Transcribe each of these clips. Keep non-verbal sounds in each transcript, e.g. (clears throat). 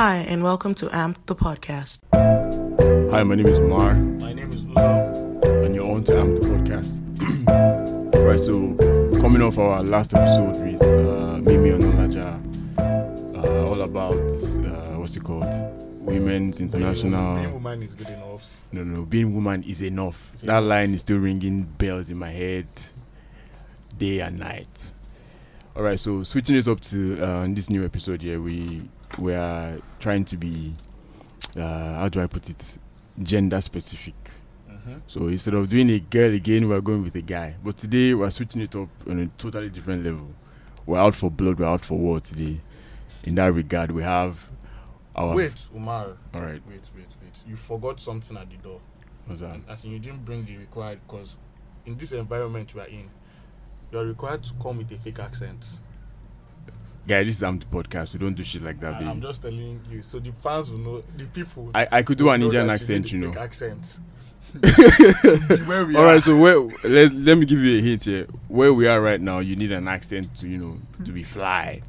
Hi, and welcome to AMP the podcast. Hi, my name is Mar, My name is Uzo. and you're on to Amp the podcast. (clears throat) right, so coming off our last episode with uh, Mimi Onalaja, uh, all about uh, what's it called? Women's International. Being woman is good enough. No, no, being woman is enough. That line is still ringing bells in my head, day and night. All right, so switching it up to uh, this new episode here, we we are trying to be, uh, how do I put it, gender specific. Mhm. So instead of doing a girl again, we're going with a guy. But today we're switching it up on a totally different level. We're out for blood. We're out for war today. In that regard, we have our. Wait, Umar. All right. Wait, wait, wait. You forgot something at the door. What's that? As in, you didn't bring the required, because in this environment you are in, you're required to come with a fake accent. Guy, this is Am the podcast. We don't do shit like that, I, baby. am just telling you, so the fans will know, the people. I, I could do an Indian accent, need you know. Fake accent. (laughs) Where we All are. right, so where let's let me give you a hint here. Where we are right now, you need an accent to you know to be fly.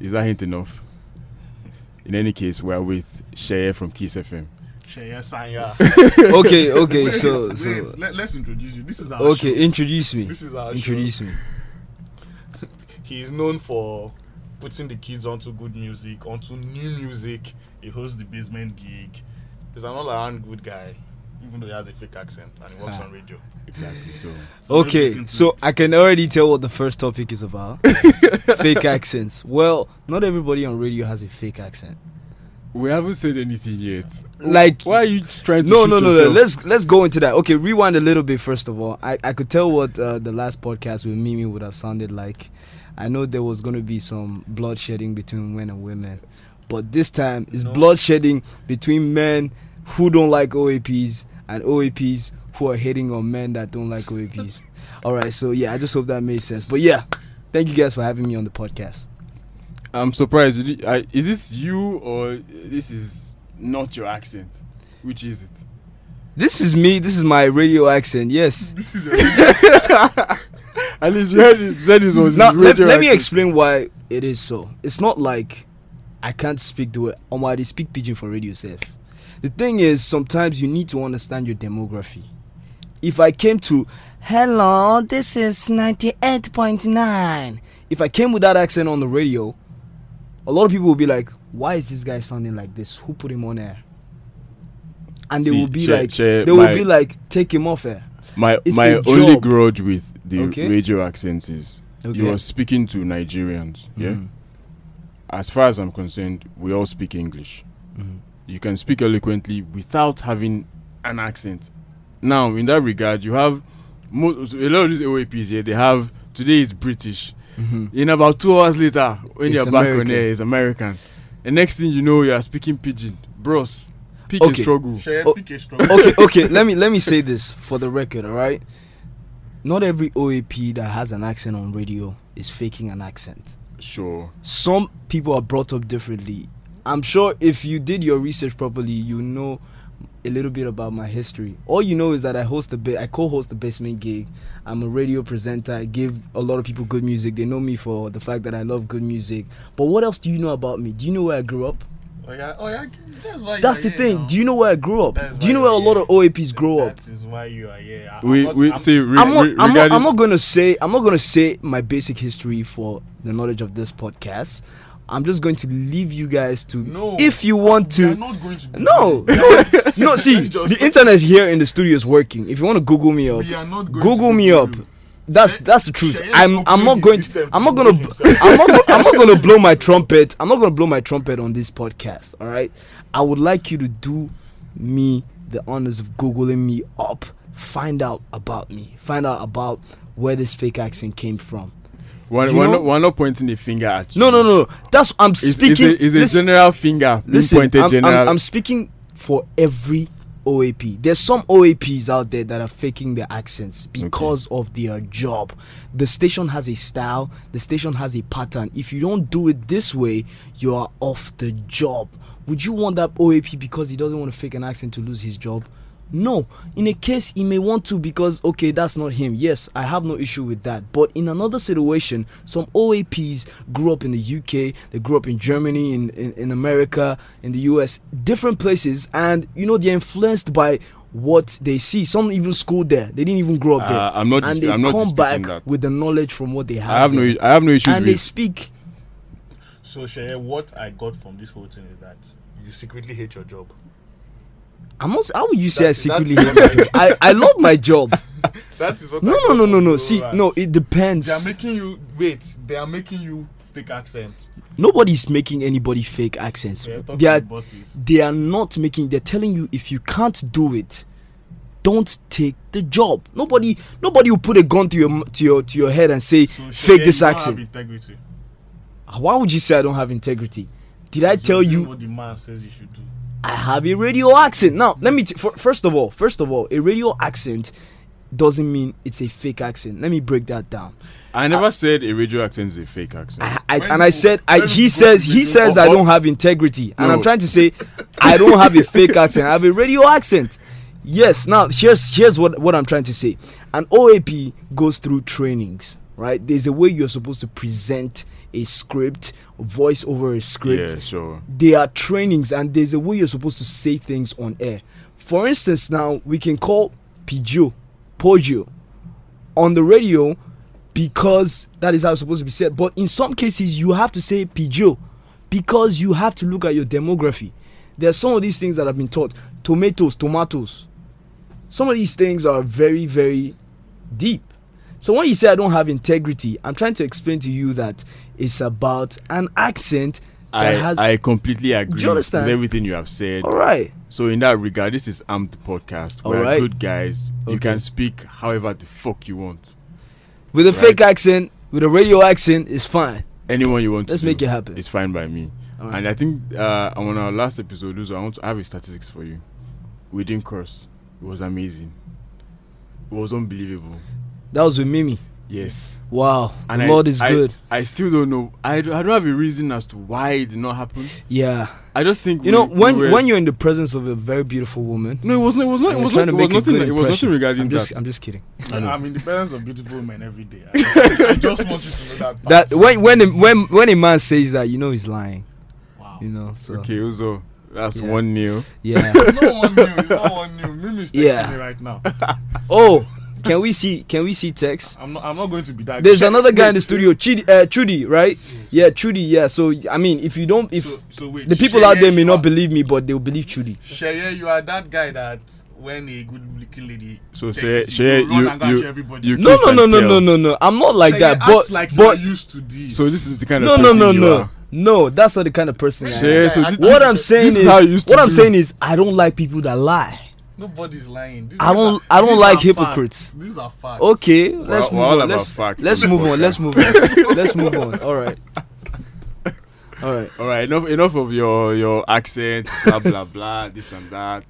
Is that hint enough? In any case, we're with Sheye from Kiss FM. Sheye Sanya. (laughs) okay, okay, (laughs) Wait, so wait, so let, let's introduce you. This is our okay, show. introduce me. This is our Introduce me. He is known for putting the kids onto good music, onto new music. He hosts the basement gig. He's an all-around good guy, even though he has a fake accent and he works Ah. on radio. Exactly. So So (laughs) Okay, so it. I can already tell what the first topic is about. (laughs) fake accents. Well, not everybody on radio has a fake accent. we haven't said anything yet. Like Why are you trying to? no, shoot no, no, no. Let's let's go into that. Okay, rewind a little bit first of all. I, I could tell what uh, the last podcast with Mimi would have sounded like. I know there was going to be some bloodshedding between men and women, but this time it's No. bloodshedding between men who don't like OAPs and OAPs who are hating on men that don't like OAPs. (laughs) all right, so yeah, I just hope that made sense. But yeah, thank you guys for having me on the podcast. I'm surprised. Did Is this you or this is not your accent? Which is it? This is me. This is my radio accent. Yes. (laughs) (laughs) At least you heard it. Said this was now his let, let me explain why it is so. It's not like i can't speak the way or i speak pidgin for radio safe the thing is sometimes you need to understand your demography. If i came to hello this is 98.9 if i came with that accent on the radio a lot of people will be like why is this guy sounding like this? Who put him on air? And they See, will be share- like share they will my- be like take him off air. My It's my only grudge with the Okay. radio accents is Okay. you are speaking to Nigerians. Yeah. Mhm. As far as I'm concerned, we all speak English. Mhm. You can speak eloquently without having an accent. Now, in that regard, you have most a lot of these OAPs here. They have today is British. Mhm. In about two hours later, when It's you're back on American. air, it's American. And next thing you know, you are speaking pidgin, bros. Pick Okay. struggle. Sheye Oh, pick a (laughs) strong. okay, okay. Let me let me say this for the record, all right? Not every OAP that has an accent on radio is faking an accent. Sure. Some people are brought up differently. I'm sure if you did your research properly, you know a little bit about my history. All you know is that I host the ba- I co-host the basement gig. I'm a radio presenter. I give a lot of people good music. They know me for the fact that I love good music. But what else do you know about me? Do you know where I grew up? Oh yeah, oh yeah. That's why. That's the thing. now. Do you know where I grew up? That is Do you know where a you're lot of. OAPs grow up? That is why you are here. I- We I'm not- we I'm- say re- I'm not, re- I'm, not, I'm not gonna say I'm not gonna say my basic history for the knowledge of this podcast. I'm just going to leave you guys to No. if you want We are to. not going to. (laughs) No, no, no. See, the internet here in the studio is working. If you want to Google me up, We are not going Google to me up. you. That's Shey- that's the truth. Shey I'm I'm not going to I'm not gonna (laughs) I'm not I'm not gonna blow my trumpet. I'm not gonna blow my trumpet on this podcast. All right. I would like you to do me the honors of googling me up, find out about me, find out about where this fake accent came from. We're, we're not, we're not pointing a finger at you. No, no, no. That's I'm It's, it's speaking. a, it's a listen, general finger being listen, pointed I'm, general. I'm, I'm speaking for every OAP. There's some OAPs out there that are faking their accents because of their job. The station has a style, the station has a pattern. If you don't do it this way, you are off the job. Would you want that OAP because he doesn't want to fake an accent to lose his job? No, in a case he may want to because okay, that's not him. Yes, I have no issue with that. But in another situation, some OAPs grew up in the UK, they grew up in Germany, in, in, in America, in the US, different places, and you know they're influenced by what they see. Some even schooled there. They didn't even grow up there. Uh, I'm not and dis- they I'm not come back that. with the knowledge from what they have. I have no there. is- I have no issues and they speak. So, Sheye, what I got from this whole thing is that you secretly hate your job. I'm not. How would you say I secretly hate my job? I, I love my job. (laughs) That is what. No, I no, no, no, no. See, no, it depends. They are making you wait. They are making you fake accent. Nobody's making anybody fake accents. They are They are, bosses. they are not making. They're telling you if you can't do it, don't take the job. Nobody, nobody will put a gun to your to your to your head and say So, fake this accent. Why would you say I don't have integrity? Did I tell you what the man says you should do? I have a radio accent. Now, let me t- fir- first of all, first of all, a radio accent doesn't mean it's a fake accent. Let me break that down. I never said a radio accent is a fake accent. I, I, and I said I, he says he says I don't have integrity and I'm trying to say I don't have a fake accent I have a radio accent yes now here's here's what what I'm trying to say an OAP goes through trainings right there's a way you're supposed to present a script voice over a script yeah, sure. there are trainings and there's a way you're supposed to say things on air. For instance, now we can call Pidgio, Poggio on the radio because that is how it's supposed to be said. But in some cases, you have to say Pidgio because you have to look at your demography. There are some of these things that have been taught tomatoes, tomatoes. Some of these things are very, very deep. So when you say I don't have integrity, I'm trying to explain to you that it's about an accent I, has. I completely agree you understand? with everything you have said. all right. So in that regard, this is Amped Podcast. We're Alright. good guys. You can speak however the fuck you want. With a Right. fake accent, with a radio accent, it's fine. Anyone you want to. Let's make do, it happen. It's fine by me. Right. And I think uh, on our last episode, Uzo, I want to I have a statistics for you. We didn't curse. It was amazing. It was unbelievable. That was with Mimi. Yes. Wow. And the I- Lord is I- good. I still don't know. I don't, I don't have a reason as to why it did not happen. Yeah. I just think You know, we- we when were- when you're in the presence of a very beautiful woman, no, it was not. It was not. It was, not, It was nothing. good It was nothing regarding I'm just, that. I'm just kidding. (laughs) I know. I'm in the presence of beautiful women every day. I, (laughs) I just want you to know that. That when when a, when when a man says that, you know he's lying. Wow. You know. So Okay, Uzo, that's Yeah. one new. yeah. (laughs) no one knew. No one knew. Mimi's texting Yeah. me right now. oh, can we see? Can we see text? I'm not. I'm not going to be that. There's Check- another guy in the studio, Chidi, uh, Trudy, right? Yeah, Trudy. Yeah. So I mean, if you don't, if So, so wait. the people Sheye, out there may not are- believe me, but they'll believe Trudy. Sheye, you are that guy that when a good looking lady. So texts Sheye- you, Sheye, you, you- you- everybody. you- No, no, no, no, no, no, no. I'm not like Sheye that. But like but used to this. So this is the kind of no, no, person no, you no, are. no. That's not the kind of person I am. Sheye, so this, What this- I'm saying this is, is how you used to what I'm do. saying is, I don't like people that lie. Nobody's lying. These I don't- are- I don't like hypocrites. facts. These are facts. Okay, let's we're move all on. about Let's facts let's on the move on. Let's move on. (laughs) let's move on. All right. (laughs) All right. All right, enough enough of your your accent, blah blah blah, this and that.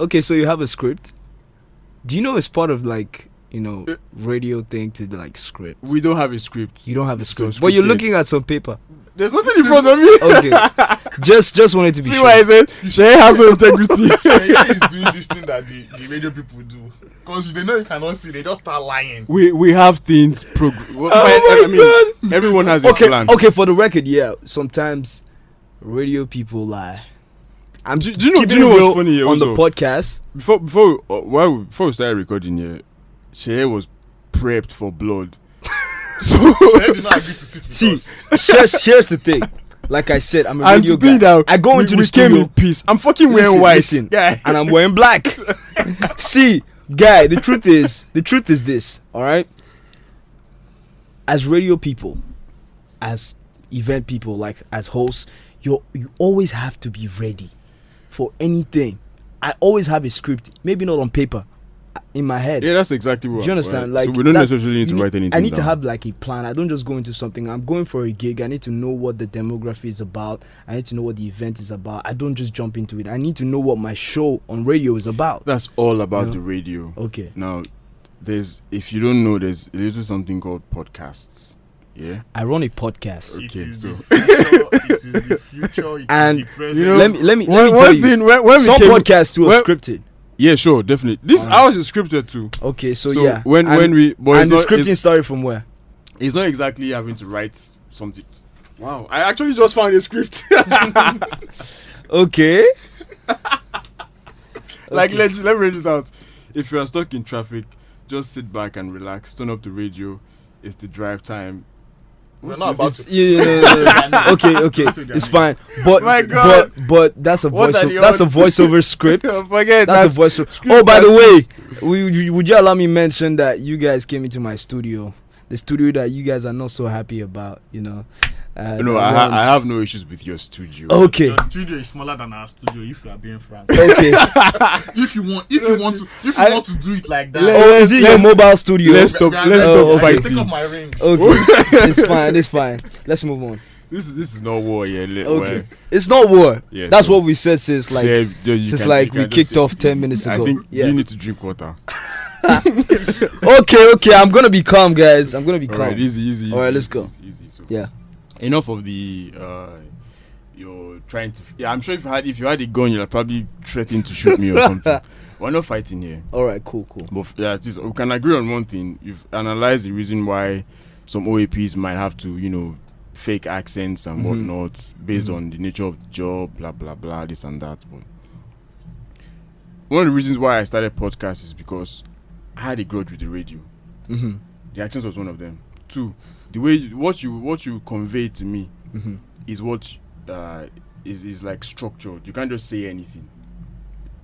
Okay, so you have a script. Do you know it's part of like you know Uh, radio thing to like script? We don't have a script. You don't have a It's script, but you're looking at some paper. There's nothing in front of me. Okay, (laughs) just just wanted to be See sure. why I said Sheye has no (laughs) integrity. Sheye is doing this thing that the, the radio people do. Because they know you cannot see, they just start lying. we we have things prog- Oh fine, my I mean, everyone has a okay, plan. okay. For the record, yeah, sometimes radio people lie. I'm Do- do you know- do you know what's funny here on the podcast? Before before uh, while we, before we started recording here, Sheye was prepped for blood. So Sheye did not agree to sit with See, us. here's here's the thing. Like I said, I'm a and radio to think guy. that I go we, into we the came studio in peace. I'm fucking Listen, wearing white. listen, Yeah. and I'm wearing black. (laughs) See, guy, the truth is, the truth is this. All right. As radio people, as event people, like as hosts, you you always have to be ready for anything. I always have a script, maybe not on paper, in my head. Yeah, that's exactly what. Do you understand? right. Like so we don't necessarily need to write anything. I need to have like a plan. I don't just go into something. I'm going for a gig. I need to know what the demography is about. I need to know what the event is about. I don't just jump into it. I need to know what my show on radio is about. That's all about Yeah. the radio. Okay. Now, there's if you don't know, there's there's something called podcasts. Yeah. I run a podcast. Okay, is so- the future. it is the future. It is And, the present. you know, let me let me let me one tell you. thing when, when we Some came, podcasts too are scripted. Yeah, sure, definitely. This Alright. ours is scripted too. Okay, so, So yeah. when and, when we but and the not, scripting started from where? it's not exactly having to write something. Wow, I actually just found a script. (laughs) Okay. (laughs) like Okay. let let me read it out. If you are stuck in traffic, just sit back and relax. Turn up the radio. It's the drive time. We're not this? about to. yeah, yeah, yeah, yeah. (laughs) okay, okay, it's fine. But My God. but but that's a What voice. are That's a voiceover (laughs) script. Forget That's, that's a voiceover. script Oh, by the way, would you, would you allow me mention that you guys came into my studio, the studio that you guys are not so happy about, you know? Uh, No, I, ha- I have no issues with your studio. Okay, Your studio is smaller than our studio. If you are being frank, okay. (laughs) if you want, if you want to, if you I- want to do it like that, Let- oh, is it your mobile studio? let's stop- let's we stop are- I fighting. Take off my rings. Okay, (laughs) it's fine. It's fine. Let's move on. This is this is not war, yeah. Okay, well, it's not war. Yeah, That's so- what we said since like yeah, you- you since can- like we can just kicked off ten easy. minutes I ago. think yeah. you need to drink water. (laughs) Okay, okay. I'm gonna be calm, guys. I'm gonna be All calm. right, easy, easy. All right, easy, let's go. Easy, easy. So Yeah. Enough of the uh you're trying to yeah i'm sure if you had if you had a gun you'd probably threaten to shoot me or (laughs) something we're not fighting here All right. Cool. Cool. but f- yeah it is, we can agree on one thing you've analyzed the reason why some oaps might have to you know fake accents and Mhm. whatnot based Mhm. on the nature of the job blah blah blah this and that but one of the reasons why i started podcast is because i had a grudge with the radio Mm-hmm. the accent was one of them two the way what you what you convey to me Mm-hmm. is what uh, is is like structured. You can't just say anything.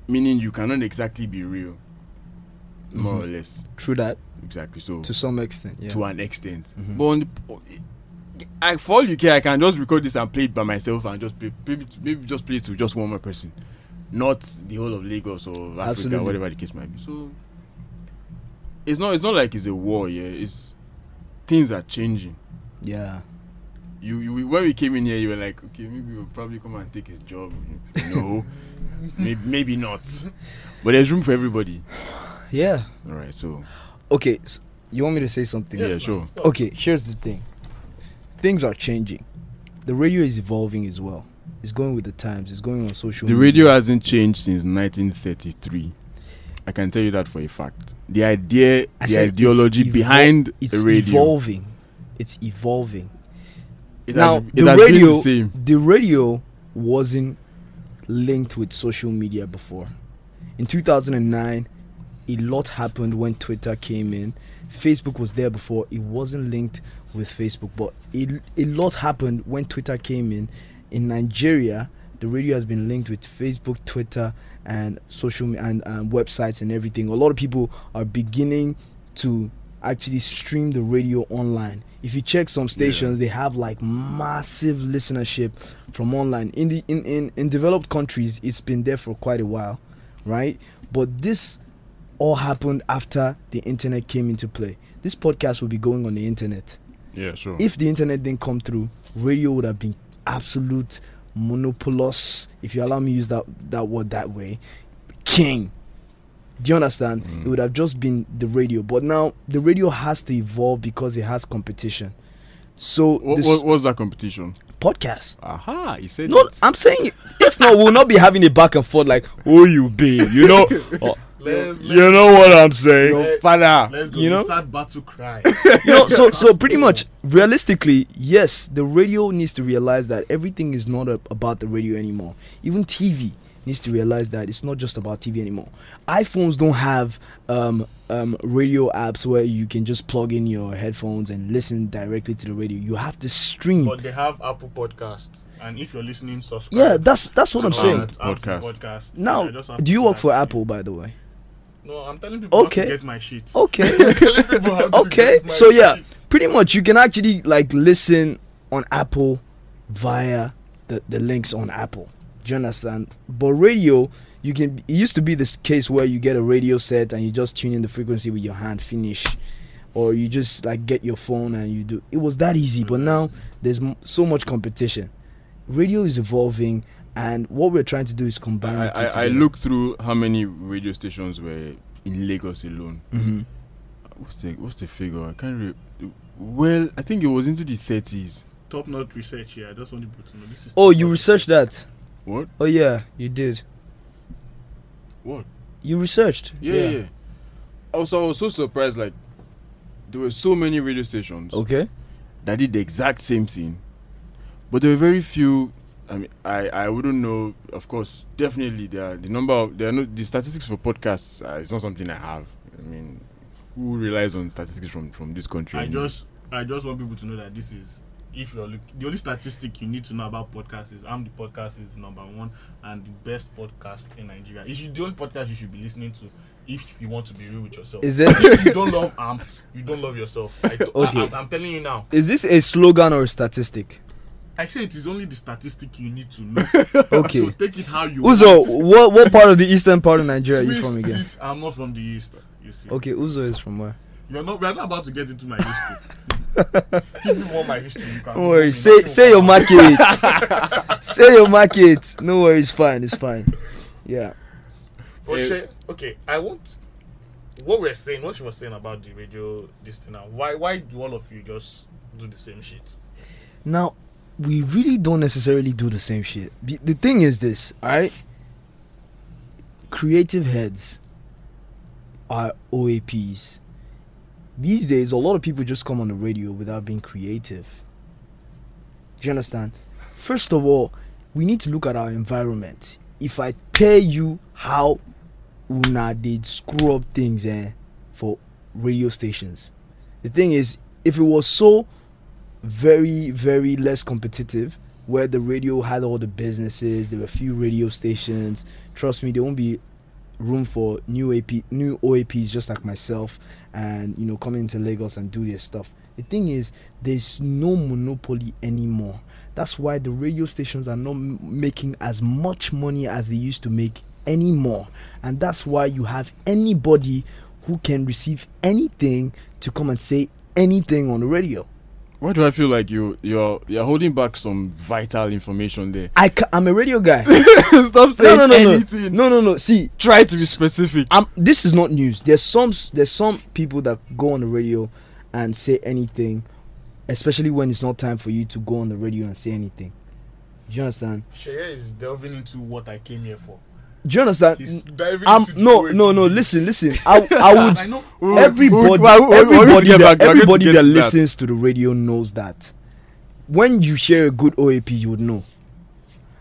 Meaning you cannot exactly be real, more or less. True that Exactly. So to some extent. Yeah. to an extent, Mhm. but on the, I, for all you care, I can just record this and play it by myself and just play, maybe maybe just play it to just one more person, not the whole of Lagos or Africa, Absolutely. whatever the case might be. So it's not it's not like it's a war. Yeah, it's things are changing. Yeah. you, you when we came in here, you were like, okay, maybe we'll probably come and take his job. (laughs) No, maybe, maybe not. But there's room for everybody. Yeah. All right, so Okay. s you want me to say something? Yeah, sure. Okay. Here's the thing. Things are changing. The radio is evolving as well. It's going with the times. It's going on social. the media. radio hasn't changed since 1933. I can tell you that for a fact. The idea, I the it's ideology evol- behind It's the radio, evolving. It's evolving. it now has, it the radio, the same. the radio wasn't linked with social media before. In 2009, a lot happened when Twitter came in. Facebook was there before. It wasn't linked with Facebook, but a, a lot happened when Twitter came in. In Nigeria, the radio has been linked with Facebook, Twitter, and social and um, websites and everything. A lot of people are beginning to actually stream the radio online. If you check some stations, they have like massive listenership from online. In the in, in in developed countries, it's been there for quite a while, right? But this all happened after the internet came into play. This podcast will be going on the internet. Yeah, sure. If the internet didn't come through, radio would have been absolute monopolos, if you allow me to use that, that word that way, king. Do you understand? Mm. It would have just been the radio. But now the radio has to evolve because it has competition. So what, this what, what's that competition? podcast. Aha, he said No, it. I'm saying if not, we'll not be having a back and forth like, oh you be, you know. (laughs) Oh, Let's, you know what I'm saying? Your father. let's go. You You know? sad battle cry. (laughs) you know so so pretty much realistically yes the radio needs to realize that everything is not a, about the radio anymore even tv needs to realize that it's not just about tv anymore iphones don't have um, um, radio apps where you can just plug in your headphones and listen directly to the radio you have to stream but they have Apple Podcast, and if you're listening, subscribe. yeah that's that's what i'm saying that Apple Podcast. podcast. now I do you work for apple by the way No, I'm telling people Okay. get my shit. okay. I'm telling people how to okay. (laughs) (laughs) so yeah pretty much you can actually like listen on apple via the, the links on apple. Do you understand? But radio you can it used to be this case where you get a radio set and you just tune in the frequency with your hand finish. Or you just like get your phone and you do. It was that easy but now there's m- so much competition. Radio is evolving and what we're trying to do is combine I, the two I, I together. looked through how many radio stations were in Lagos alone. Mhm. What's the what's the figure? I can't. Re- well, I think it was into the thirties. Top notch research here. I just want people to know this is. oh you notch researched that What? oh yeah you did What? You researched. Yeah, yeah. yeah. Also, I was so surprised. Like, there were so many radio stations Okay. that did the exact same thing, but there were very few. I mean, I, I wouldn't know. Of course, definitely there are the number of there are no the statistics for podcasts. Uh, it's not something I have. I mean, who relies on statistics from from this country? I anyway? just I just want people to know that this is if you're look, the only statistic you need to know about podcasts is I'm the podcast is number one and the best podcast in Nigeria. It's the only podcast you should be listening to if you want to be real with yourself. Is there if you don't love amped, you don't love yourself. I, Okay. I, am telling you now. is this a slogan or a statistic? I say it is only the statistic you need to know. (laughs) Okay. so take it how you Uzo, want. what what part of the eastern part of Nigeria are you from again? it. I'm not from the east. You see. Okay, Uzo is from where? You're not. We're not about to get into my history. if you want my history, you can. Don't worry. Say say your market. (laughs) say your market. No worries. It's fine. It's fine. Yeah. But Eh, Sheye, okay, I want what we're saying, what she was saying about the radio this thing now. Why why do all of you just do the same shit? Now, we really don't necessarily do the same shit. The thing is this, alright? Creative heads are OAPs. These days, a lot of people just come on the radio without being creative. Do you understand? First of all, we need to look at our environment. If I tell you how una did screw up things eh, for radio stations, the thing is, if it was so very very less competitive where the radio had all the businesses there were few radio stations. Trust me there won't be room for new ap new oaps just like myself and you know coming into lagos and do their stuff. The thing is there's no monopoly anymore. That's why the radio stations are not m- making as much money as they used to make anymore. And that's why you have anybody who can receive anything to come and say anything on the radio Why do I feel like you you're you're holding back some vital information there? I ca- I'm a radio guy. (laughs) Stop no, saying no, no, no, anything. no, no, no. See, Try to be specific. I'm. This is not news. There's some. There's some people that go on the radio and say anything, especially when it's not time for you to go on the radio and say anything. Do you understand? Sheye is delving into what I came here for. Do you understand? I'm into no, no, no. Listen, listen. (laughs) I, I would. I know. everybody, everybody, that, back- we're going to everybody that that. listens to the radio knows that. When you share a good OAP, you would know.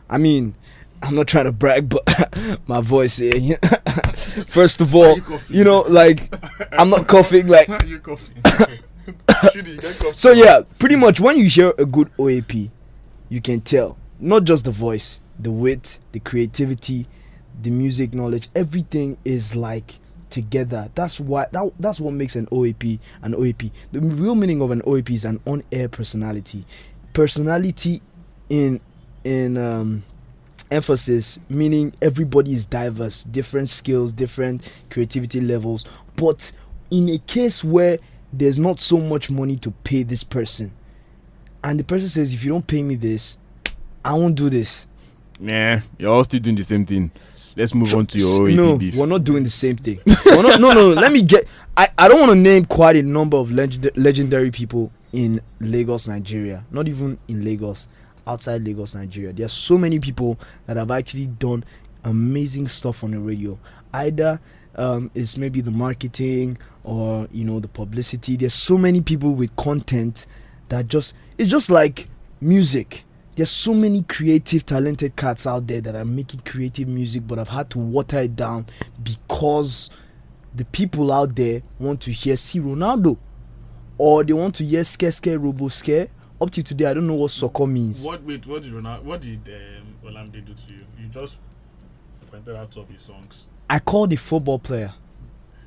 I mean, I'm not trying to brag, but (laughs) my voice here. Eh? (laughs) First of all, you you know, like I'm not coughing. Like Why are you coughing? Shitty, you get cough so, yeah. Pretty much, when you hear a good OAP, you can tell not just the voice, the wit, the creativity, the music knowledge. Everything is like together. That's why that, that's what makes an OAP an OAP. The real meaning of an OAP is an on-air personality. Personality in in um emphasis meaning everybody is diverse different skills different creativity levels but in a case where there's not so much money to pay this person and the person says if you don't pay me this i won't do this Nah, you're all still doing the same thing. Let's move on to your OAP no beef. we're not doing the same thing. We're not- no no no let me get i, I don't want to name quite a number of legend, legendary people in lagos nigeria. Not even in lagos outside lagos nigeria. There are so many people that have actually done amazing stuff on the radio. Either um, it's maybe the marketing or you know the publicity. There's so many people with content that just it's just like music there's so many creative talented cats out there that are making creative music but I've had to water it down because the people out there want to hear see ronaldo or they want to hear Shakiti Bobo scare up to today i don't know what soccer means What wait? What did Ronaldo? What did um, Olamide do to you? You just pointed out two of his songs. i called a football player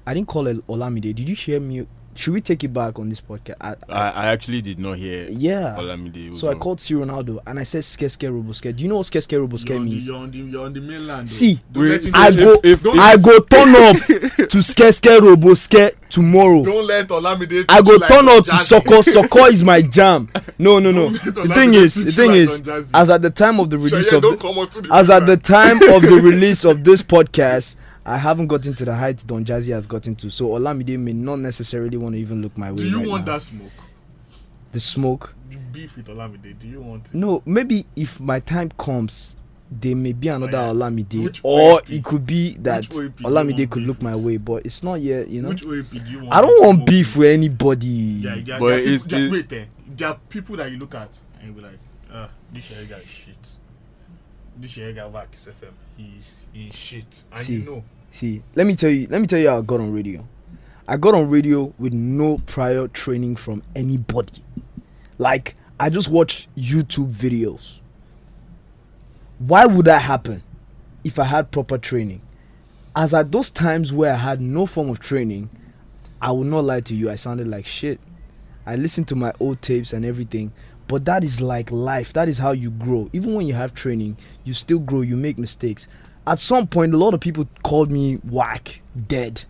i didn't call olamide did you hear me should we take it back on this podcast I, I, I actually did not hear yeah Olamide. so i called C Ronaldo and i said Shakiti Bobo do you know what Shakiti Bobo You're the, means you're, on the, you're on the mainland. See, Wait, I go, if- don't, I go turn up (laughs) to Shakiti Bobo tomorrow. don't let Olamide. I go like turn up to Jazzy. soccer. Soccer is my jam. No, no, no. The thing is, the thing like is, as at the time of the release Sheye, of the, the as at the time of the release of this podcast, (laughs) I haven't gotten to the heights Don Jazzy has gotten to. So Olamide may not necessarily want to even look my way. Do you right want now. that smoke? The smoke? The beef with Olamide. Do you want it? No, maybe if my time comes, there may be another yeah. Olamide, Which or OAP? it could be that Which OAP do you Olamide could look my way, but it's not yet. You know, Which OAP do you want? I don't want smoke beef with anybody. Yeah, yeah, But there are it's- people, there, it- wait, eh, there are people that you look at and you be like, ah, this guy is shit. This work is FM. He's he's shit, and See. you know. See, let me tell you, let me tell you how I got on radio. I got on radio with no prior training from anybody. Like, I just watched YouTube videos. Why would that happen if I had proper training? As at those times where I had no form of training, I will not lie to you, I sounded like shit. I listened to my old tapes and everything, but that is like life. That is how you grow. Even when you have training, you still grow, you make mistakes. At some point, a lot of people called me whack, dead.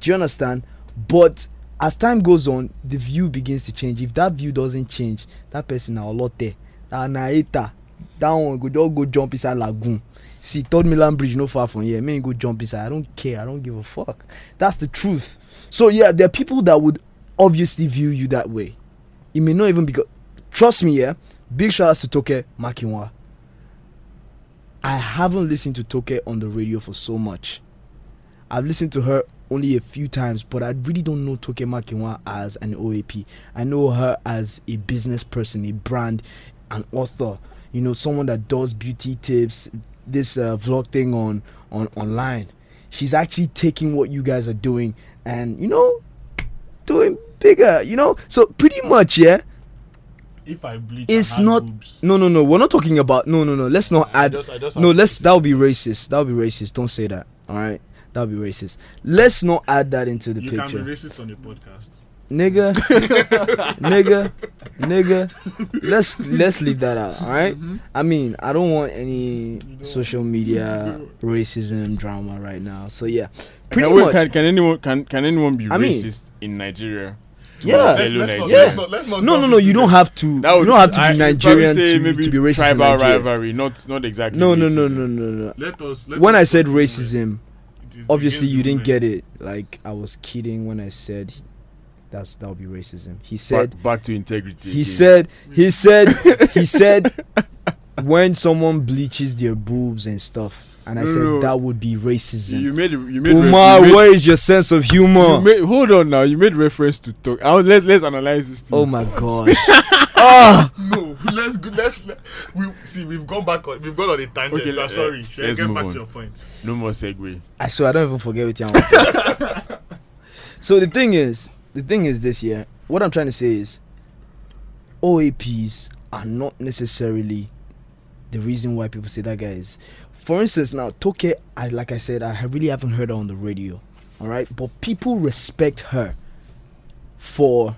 Do you understand? But as time goes on, the view begins to change. If that view doesn't change, that person na olote, na na hater. That one go just go jump inside lagoon. See, Third Mainland Bridge no far from here. Man, go jump inside. I don't care. I don't give a fuck. That's the truth. So yeah, there are people that would obviously view you that way. It may not even be. Trust me, yeah. Big shout outs to Toke Makinwa. I haven't listened to Toke on the radio for so much. I've listened to her only a few times, but I really don't know Toke Makinwa as an OAP. I know her as a business person, a brand, an author. You know, someone that does beauty tips, this uh, vlog thing on on online. She's actually taking what you guys are doing and you know doing bigger. You know, so pretty much, yeah. If I bleach, It's not. boobs, No, no, no. We're not talking about. No, no, no. Let's not I add. just- just No, let's. That would be racist. That would be racist. Don't say that. All right. That would be racist. Let's not add that into the you picture, You can be racist on a podcast. nigga, (laughs) nigga, nigga. Let's let's leave that out. All right? Mm-hmm. I mean, I don't want any social media (laughs) racism drama right now. So yeah, pretty Can, wait, much. can, can anyone can, can anyone be I mean- racist in Nigeria? To Yeah. Let's, let's, not, Nigerian? let's not. Let's not. no, no, no. You don't have to. That you don't have to be you'd Nigerian to, maybe to be racist. Tribal Nigeria. rivalry, not not exactly. No, no, no, no, no, no. Let us. Let When us I said racism, obviously you didn't get it. Like I was kidding when I said that's that would be racism. He said Back, back to integrity. he again. said he said he (laughs) said when someone bleaches their boobs and stuff, and I No, said no. that would be racism. you made you made, Umar, you made, where is your sense of humor? you made hold on now. You made reference to talk. Uh, let's let's analyze this. Thing. oh my god! oh, (laughs) No, let's go. Let's. Let, we see. We've gone back on. We've gone on a tangent. Okay, Okay, let- sorry. uh, Should I let's get move back on. to your point? No more segue. I swear I don't even forget what you (laughs) So the thing is, the thing is this year. What I'm trying to say is, OAPs are not necessarily the reason why people say that guy is. For instance, now Toke, I like I said, I really haven't heard her on the radio. All right, but people respect her for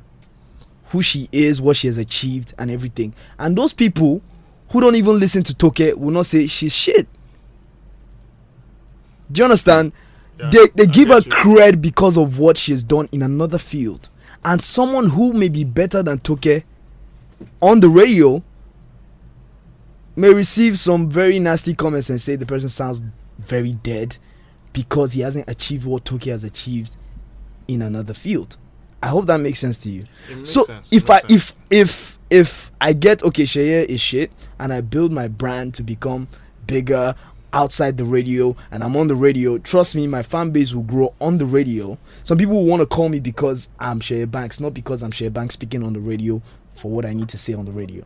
who she is, what she has achieved, and everything. And those people who don't even listen to Toke will not say she's shit. Do you understand? Yeah, they they I give her you. cred because of what she has done in another field. And someone who may be better than Toke on the radio may receive some very nasty comments and say the person sounds very dead because he hasn't achieved what Toke has achieved in another field. I hope that makes sense to you. So sense, if I sense. if if if I get okay, Sheye is shit, and I build my brand to become bigger outside the radio, and I'm on the radio. Trust me, my fan base will grow on the radio. Some people will want to call me because I'm Sheye Banks, not because I'm Sheye Banks speaking on the radio for what I need to say on the radio.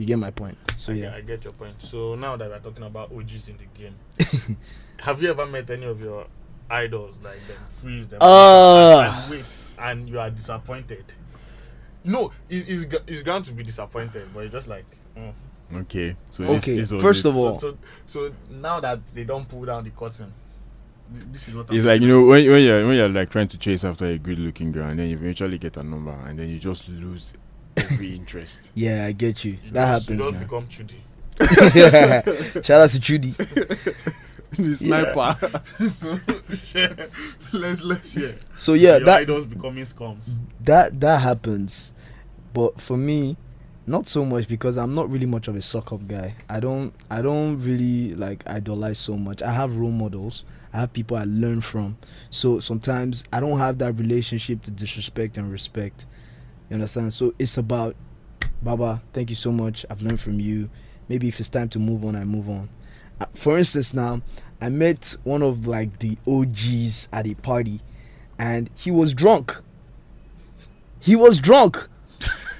Yeah. You get my point. So I, yeah. get, I get your point. So now that we're talking about OGs in the game, (laughs) have you ever met any of your idols like them freeze them Ah. and, and wait and you are disappointed? No, it, it's, it's going to be disappointed, but it's just like. mm. Okay. So Okay, This, this first it. of all- So, so so now that they don't pull down the curtain, this is what I'm It's like you know when, when you're when you're like trying to chase after a good looking girl and then you eventually get a number and then you just lose every interest. (laughs) Yeah, I get you. You That just- you happens, just man. become Chudi. (laughs) Shout out to Judy. (laughs) the sniper. so yeah, let's let's hear. So yeah, your that idols becoming scums. that that happens but for me not so much because i'm not really much of a suck up guy i don't i don't really like idolize so much i have role models i have people i learn from so sometimes i don't have that relationship to disrespect and respect you understand so it's about baba thank you so much i've learned from you maybe if it's time to move on i move on uh, for instance, now I met one of like the OGs at a party, and he was drunk. He was drunk.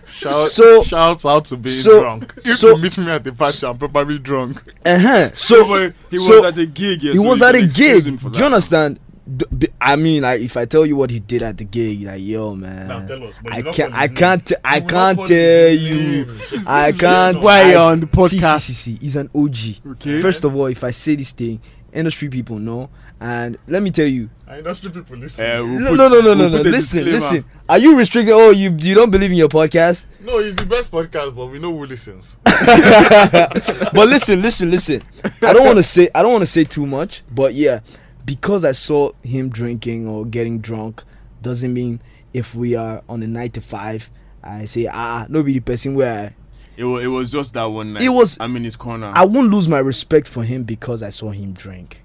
Shout, So- shouts out to being so- drunk. If so- you meet me at the party, I'm probably drunk. Uh huh. So he so- was at a gig. Yeah, he so was at a gig. Do you understand? D- b- I mean, like, if I tell you what he did at the gig, like, yo, man, Now tell us, I you not can't, I can't, name. I You will not can't tell you. name. I this is can't. why you're on the See, see, podcast. see, see, he's an OG. Okay. First of all, if I say this thing, industry people know, and let me tell you, industry people listen. Uh, we'll no, put- no, no, no, we'll no, no. Listen, disclaimer. listen. Are you restricted? Oh, you you don't believe in your podcast? no, it's the best podcast, but we know who listens. (laughs) (laughs) but listen, listen, listen. I don't want to say I don't want to say too much, but yeah, because I saw him drinking or getting drunk doesn't mean if we are on to five, I say ah no be the person where It was, it was just that one night. It was- I'm in his corner. I, won't lose my respect for him because I saw him drink.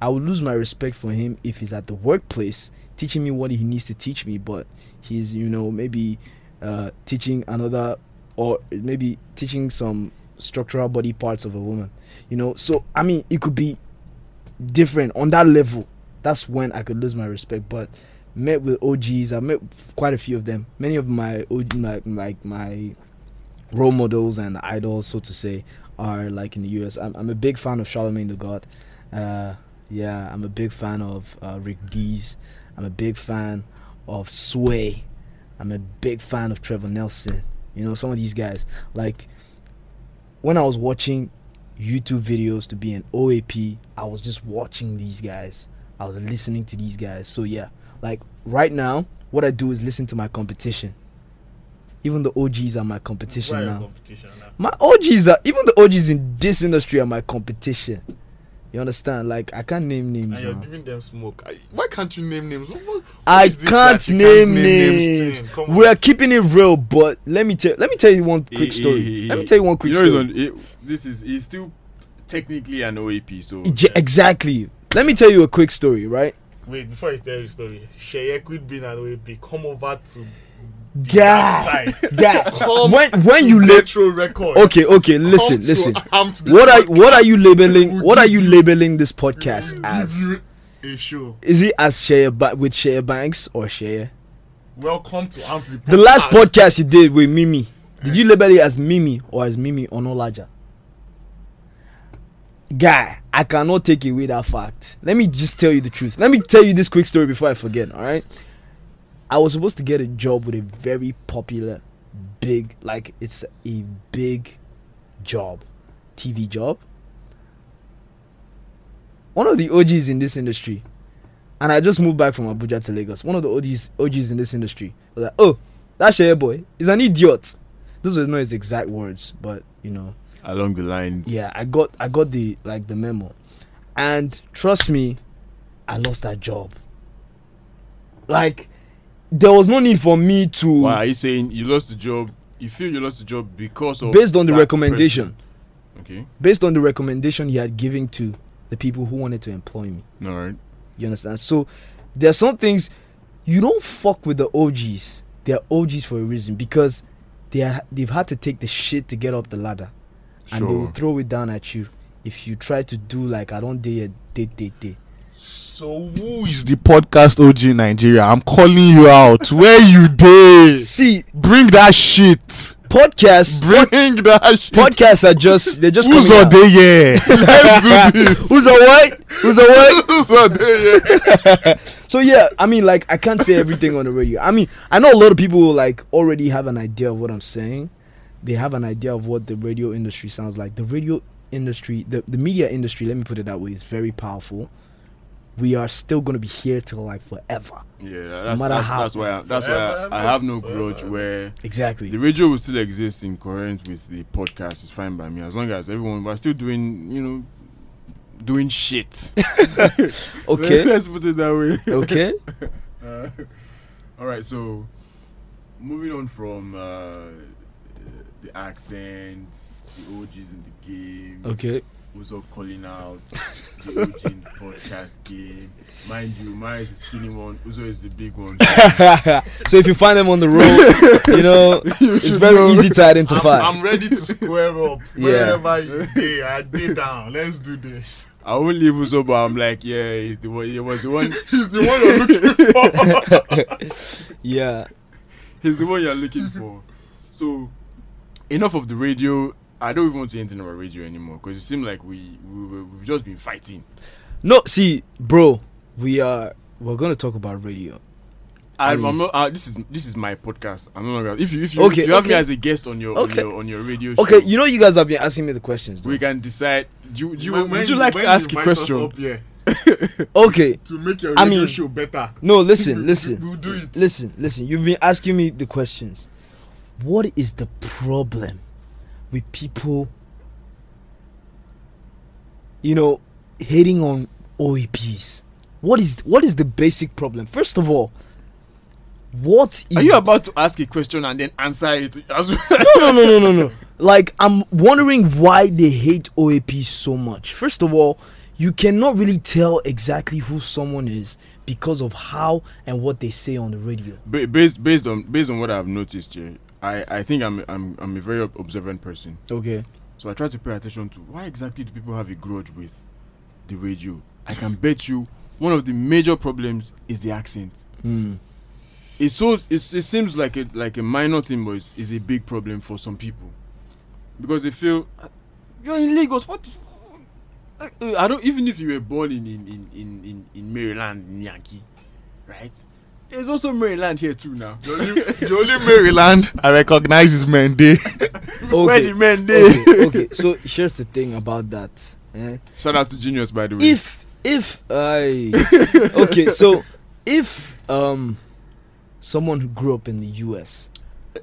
I will lose my respect for him if he's at the workplace teaching me what he needs to teach me, but he's you know maybe uh, teaching another or maybe teaching some structural body parts of a woman. You know, so I mean it could be different on that level. That's when I could lose my respect. But met with OGs, I met quite a few of them. Many of my OG, like like my role models and idols, so to say, are like in the US. I'm, I'm a big fan of Charlemagne the God. Uh, yeah, I'm a big fan of uh, Rick Dees. I'm a big fan of Sway. I'm a big fan of Trevor Nelson. You know, some of these guys. Like, when I was watching YouTube videos to be an OAP, I was just watching these guys. I was listening to these guys. So, yeah, like right now, what I do is listen to my competition. Even the OGs are my competition now. competition now? My OGs are even the OGs in this industry are my competition. You understand? Like I can't name names. And you're now. giving them smoke. I, why can't you name names? What, what- what I is this can't name names names. thing? On. We are keeping it real, but let me tell let me tell you one quick He- story. he- he- let me tell you one quick you know, story. on, this is he's still technically an OAP. So J- exactly. Let me tell you a quick story, right? Wait, before I tell you the story, Sheye quit being an OAP. Come over to the Guy, side. guy. When (laughs) when you label Retro Records. Okay, okay, listen, Come listen. Amped What are Podcast. what are you labeling? What are you you- labeling this podcast as? a show. Is it as Sheye ba- with Sheye Banks or Sheye? Welcome to Amped Podcast. The last podcast you did with Mimi, did you label it as Mimi or as Mimi or no Onalaja? Guy, I cannot take away that fact. Let me just tell you the truth. Let me tell you this quick story before I forget, alright? I was supposed to get a job with a very popular, big, like it's a big job, TV job. One of the OGs in this industry, and I just moved back from Abuja to Lagos. One of the OGs, OGs in this industry was like, "Oh, that Sheye boy is an idiot." Those were not his exact words, but you know, along the lines. yeah, I got I got the like the memo, and trust me, I lost that job. Like, there was no need for me to Why are you saying you lost the job? You feel you lost the job because of based on the recommendation, person? Okay, based on the recommendation he had given to the people who wanted to employ me. all right. You understand? So there are some things you don't fuck with the OGs. They're OGs for a reason because they are they've had to take the shit to get up the ladder, and they will throw it down at you if you try to do like I don't dare date date date. So who is the podcast OG Nigeria? I'm calling you out. (laughs) Where you dey? See, Bring that shit. Podcast. Bring that shit. podcasts are just they're just Who's on day here? (laughs) Let's do this. Who's a what? Who's a what? (laughs) Who's on day here? So yeah, I mean, like I can't say everything on the radio. I mean, I know a lot of people like already have an idea of what I'm saying. They have an idea of what the radio industry sounds like. The radio industry, the, the media industry, let me put it that way, is very powerful. We are still gonna be here till like forever. Yeah, that's matter that's, how- that's why I, that's why I, I have no forever. grudge where Exactly. the radio will still exist in coherence with the podcast. It's fine by me as long as everyone we're still doing you know doing shit. (laughs) Okay. (laughs) let's put it that way. okay. (laughs) Uh, all right, so moving on from uh, the accents, the OGs in the game. Okay. Uzo calling out the Eugene podcast game. Mind you, mine is the skinny one. Uzo is the big one. (laughs) so if you find them on the road, you know (laughs) it's very easy to identify. I'm, I'm ready to square up (laughs) Yeah. wherever you day. I did down. Let's do this. I won't leave Uzo, but I'm like, yeah, he's the one. He was the one. He's the one you're looking for. yeah. He's the one you're looking for. So, enough of the radio. I don't even want to hear anything about radio anymore because it seems like we, we we- we've just been fighting. No, see, bro, we are we're gonna talk about radio. I I'm, mean- I'm not. Uh, this is this is my podcast. I'm not gonna. If you if you, Okay, if you have me as a guest on your Okay. on your on your radio Okay, you know you guys have been asking me the questions. though. we can decide. Do you, do you, When- would you like to ask a invite us question? Up here (laughs) Okay, to make your I radio mean- show better. no, (laughs) listen, listen, We'll do it. listen, listen. You've been asking me the questions. What is the problem with people, you know, hating on OAPs? What is what is the basic problem? First of all, what is Are you about to ask a question and then answer it? (laughs) As no, no, no, no, no, no. Like, I'm wondering why they hate OAP so much. First of all, you cannot really tell exactly who someone is because of how and what they say on the radio. Ba- based based on based on what I've noticed here, I I think I'm I'm I'm a very observant person. Okay. So I try to pay attention to why exactly do people have a grudge with the radio. I can bet you one of the major problems is the accent. Hmm. It's so it's, it seems like a like a minor thing, but it's, it's a big problem for some people because they feel "Ah, you're in Lagos. What? I don't even if you were born in in, in, in, in in Maryland, in Yankee, right? There's also Maryland here too now. The only, the only Maryland I recognize is Mende. (laughs) Where the Okay. men dey? okay. Okay. So here's the thing about that. eh? Shout out to Genius by the way. If if I okay, so if um someone who grew up in the US,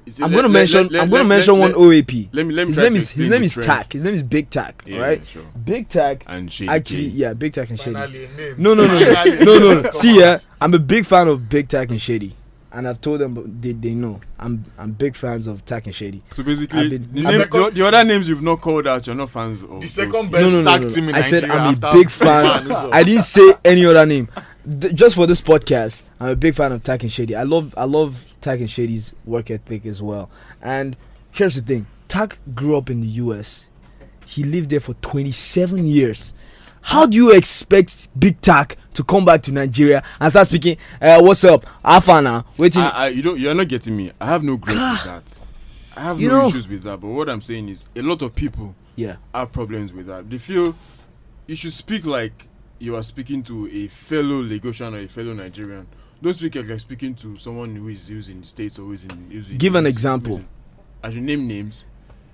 See, I'm gonna mention let- let- I'm gonna mention let- one OAP. Let me let me His name is his name is. Tack. His name is Big Tack. Yeah, right? sure. Big Tack. And Shady Actually, K. yeah, Big Tack and Shady. Finally, a name. No, no, no, no, (laughs) no, no. See, come yeah. I'm a big fan of Big Tack and Shady, and I've told them but they they know I'm I'm big fans of Tack and Shady. So basically, been- the, name, been- the, the other names you've not called out, you're not fans of. The second people. best No, no, no, tag no, team no. in I said I'm a big fan. (laughs) I didn't say any other name. Th- just for this podcast, I'm a big fan of Tack and Shady. I love I love Tack and Shady's work ethic as well. And here's the thing: Tack grew up in the U.S. He lived there for 27 years. How do you expect Big Tack to come back to Nigeria and start speaking? Uh, what's up, Afana? Waiting. I, I, you don't, you're not getting me. I have no grudge with that. I have You no know- issues with that. But what I'm saying is, a lot of people yeah. have problems with that. They feel you should speak like you are speaking to a fellow Lagosian or a fellow Nigerian. Don't speak like you're speaking to someone who is who's in the states or who's in. Who's in Give an example. in- I should name names.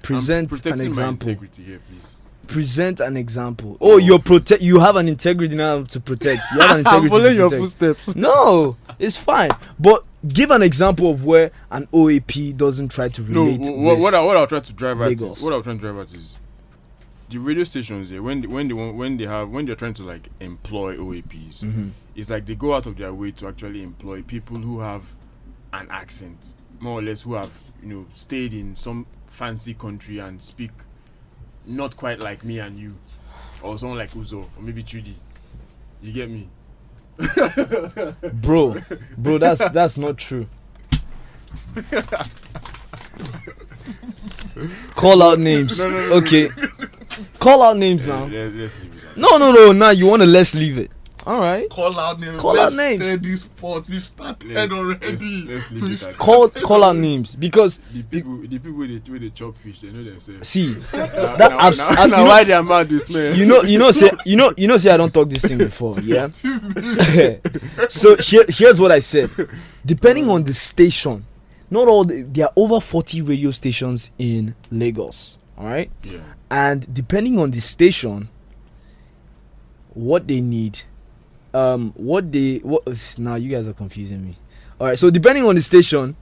Present an my example. integrity here, please. Present an example. Oh, you're oh. protect. You have an integrity now to protect. You have an (laughs) integrity. to protect. footsteps. (laughs) No, it's fine. But give an example of where an OAP doesn't try to relate. wh- what, what, I, what I'll try to drive at is what I'll try to drive at is the radio stations here when they, when they want, when they have when they're trying to like employ OAPs, Mhm. it's like they go out of their way to actually employ people who have an accent, more or less, who have you know stayed in some fancy country and speak not quite like me and you, or someone like Uzo or maybe Trudy. You get me? bro, (laughs) bro, that's that's not true. (laughs) Call out names. Okay. Call out names Yeah, now. let, us leave it. No, no, no. Now you want to let's leave it. All right. Call out names. Call Let's out names. stir this. We've started Let- already. let's- let's leave We've it at Call call out names because The people, the people where they, where they chop fish, they know themselves. see (laughs) Now, that now, I've, now, s- I- now you know, why their mouth they smell? you know you know (laughs) say you know you know say I don't talk this thing before. (laughs) Yeah. so here, here's what I said. Depending on the station, not all the, there are over 40 radio stations in Lagos. All right, Yeah. and depending on the station, what they need, um, what they what now you guys are confusing me. All right, so depending on the station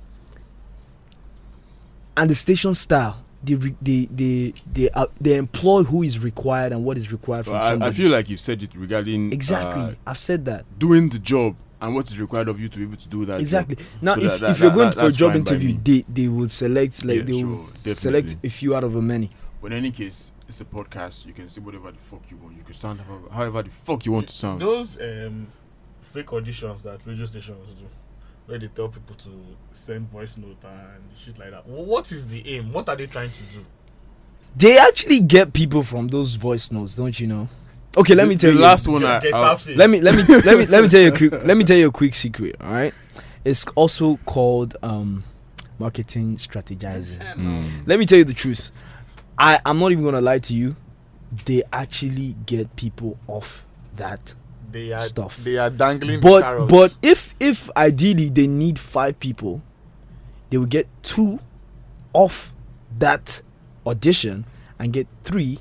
and the station style, they re- they they they, uh, they employ who is required and what is required from I, I somebody. feel like you've said it regarding exactly, uh, I've said that. doing the job and what is required of you to be able to do that. Exactly. job. Now, So if, that- that- if you're going that- for a job interview, they they will select like Yeah, they sure, will definitely. select a few out of a many. But in any case, it's a podcast. You can say whatever the fuck you want. You can sound however, however the fuck you want to sound. Those um, fake auditions that radio stations do, where they tell people to send voice note and shit like that. Wh- What is the aim? What are they trying to do? They actually get people from those voice notes, don't you know? Okay, let me tell the you. last one. Get- I, get I- let me let me let me let me tell you a quick (laughs) let me tell you a quick secret. All right, it's also called um, marketing strategizing. Mm. Let me tell you the truth. I I'm not even gonna lie to you. They actually get people off that. They are Stuff. They are dangling the But carrots. but if if ideally they need five people, they will get two off that audition and get three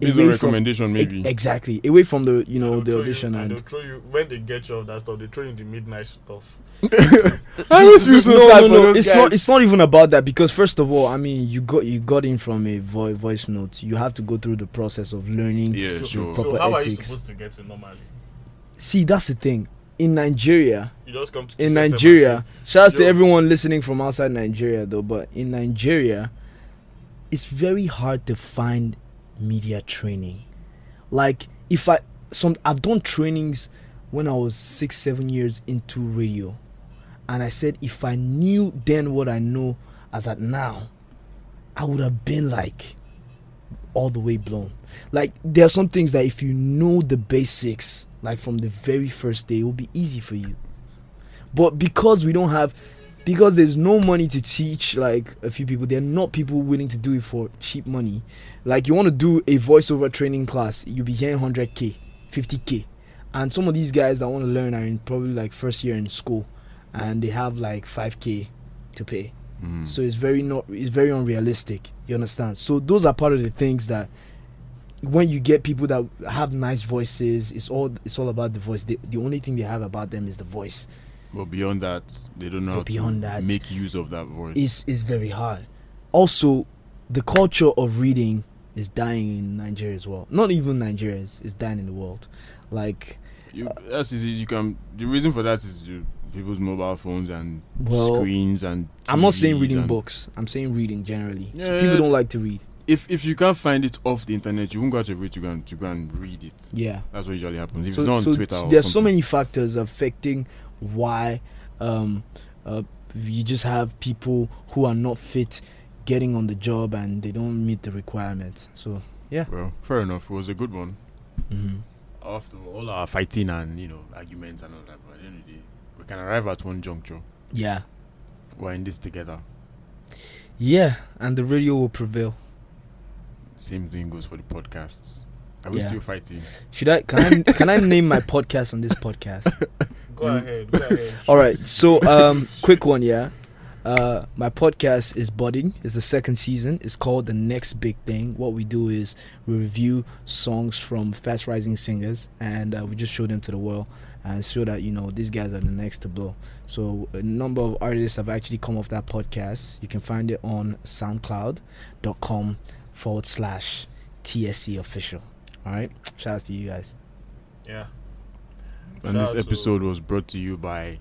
Based on away from- recommendation, e- maybe. exactly away from the you know the audition you, and and they'll throw you when they get you off that stuff. They throw you in the midnight stuff. (laughs) I always feel so no, sad no, no. It's guys. not. It's not even about that because first of all, I mean, you got you got in from a vo- voice note. You have to go through the process of learning. Yeah, so, sure. So Proper how are you supposed to get it normally? See, that's the thing. In Nigeria, You just come to in Kiss FM and Nigeria, shout out to everyone listening from outside Nigeria, though. But in Nigeria, it's very hard to find media training. Like if I some I've done trainings when I was six seven years into radio, and I said if I knew then what I know as at now, I would have been like all the way blown. Like there are some things that if you know the basics, like from the very first day, it will be easy for you. But because we don't have because there's no money to teach like a few people, there are not people willing to do it for cheap money. Like you want to do a voiceover training class, you'll be hearing 100k, 50k. And some of these guys that want to learn are in probably like first year in school and they have like 5k to pay. Mm. So it's very not it's very unrealistic. You understand? So those are part of the things that when you get people that have nice voices, it's all it's all about the voice. The, the only thing they have about them is the voice. But beyond that, they don't know But how beyond that- make use of that voice. Is is very hard. Also, the culture of reading is dying in Nigeria as well. Not even Nigeria, is, it's dying in the world. Like You, that's easy. You can. The reason for that is you, people's mobile phones and Well, screens and. I'm not saying reading books. I'm saying reading generally. So Yeah. people don't like to read. If if you can't find it off the internet, you won't go out your way to go and to go and read it. Yeah. That's what usually happens. If so, it's not on so Twitter, or there's so many factors affecting why um, uh, you just have people who are not fit getting on the job and they don't meet the requirements. So yeah. Well, fair enough. It was a good one. mhm. After all our fighting and you know arguments and all that, but at the end of the day, we can arrive at one juncture. yeah, We're in this together. yeah, and the radio will prevail. Same thing goes for the podcasts. Are we Yeah. still fighting? Should I can I can I name my podcast on this podcast? (laughs) Go Mm. ahead. Go ahead. All right. So, um, (laughs) quick one, yeah. Uh, my podcast is budding. It's the second season. It's called the Next Big Thing. What we do is we review songs from fast rising singers, and uh, we just show them to the world and show that you know these guys are the next to blow. So, a number of artists have actually come off that podcast. You can find it on SoundCloud.com forward slash TSC official. All right. Shout out to you guys. Yeah. And Shout this out to- episode was brought to you by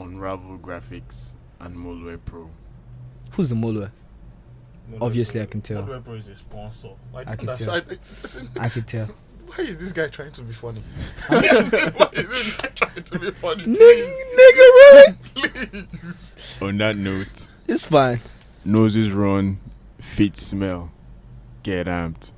Unravel Graphics and Molway Pro. Who's the Mulwa? Model Obviously, Pro- I can tell. Model Pro is a sponsor. Why I can tell. I- listen, I could tell. why is this guy trying to be funny? (laughs) why is this guy trying to be funny? Nigga, Please, nigga, really? please. On that note, It's fine. noses run, feet smell. Get amped.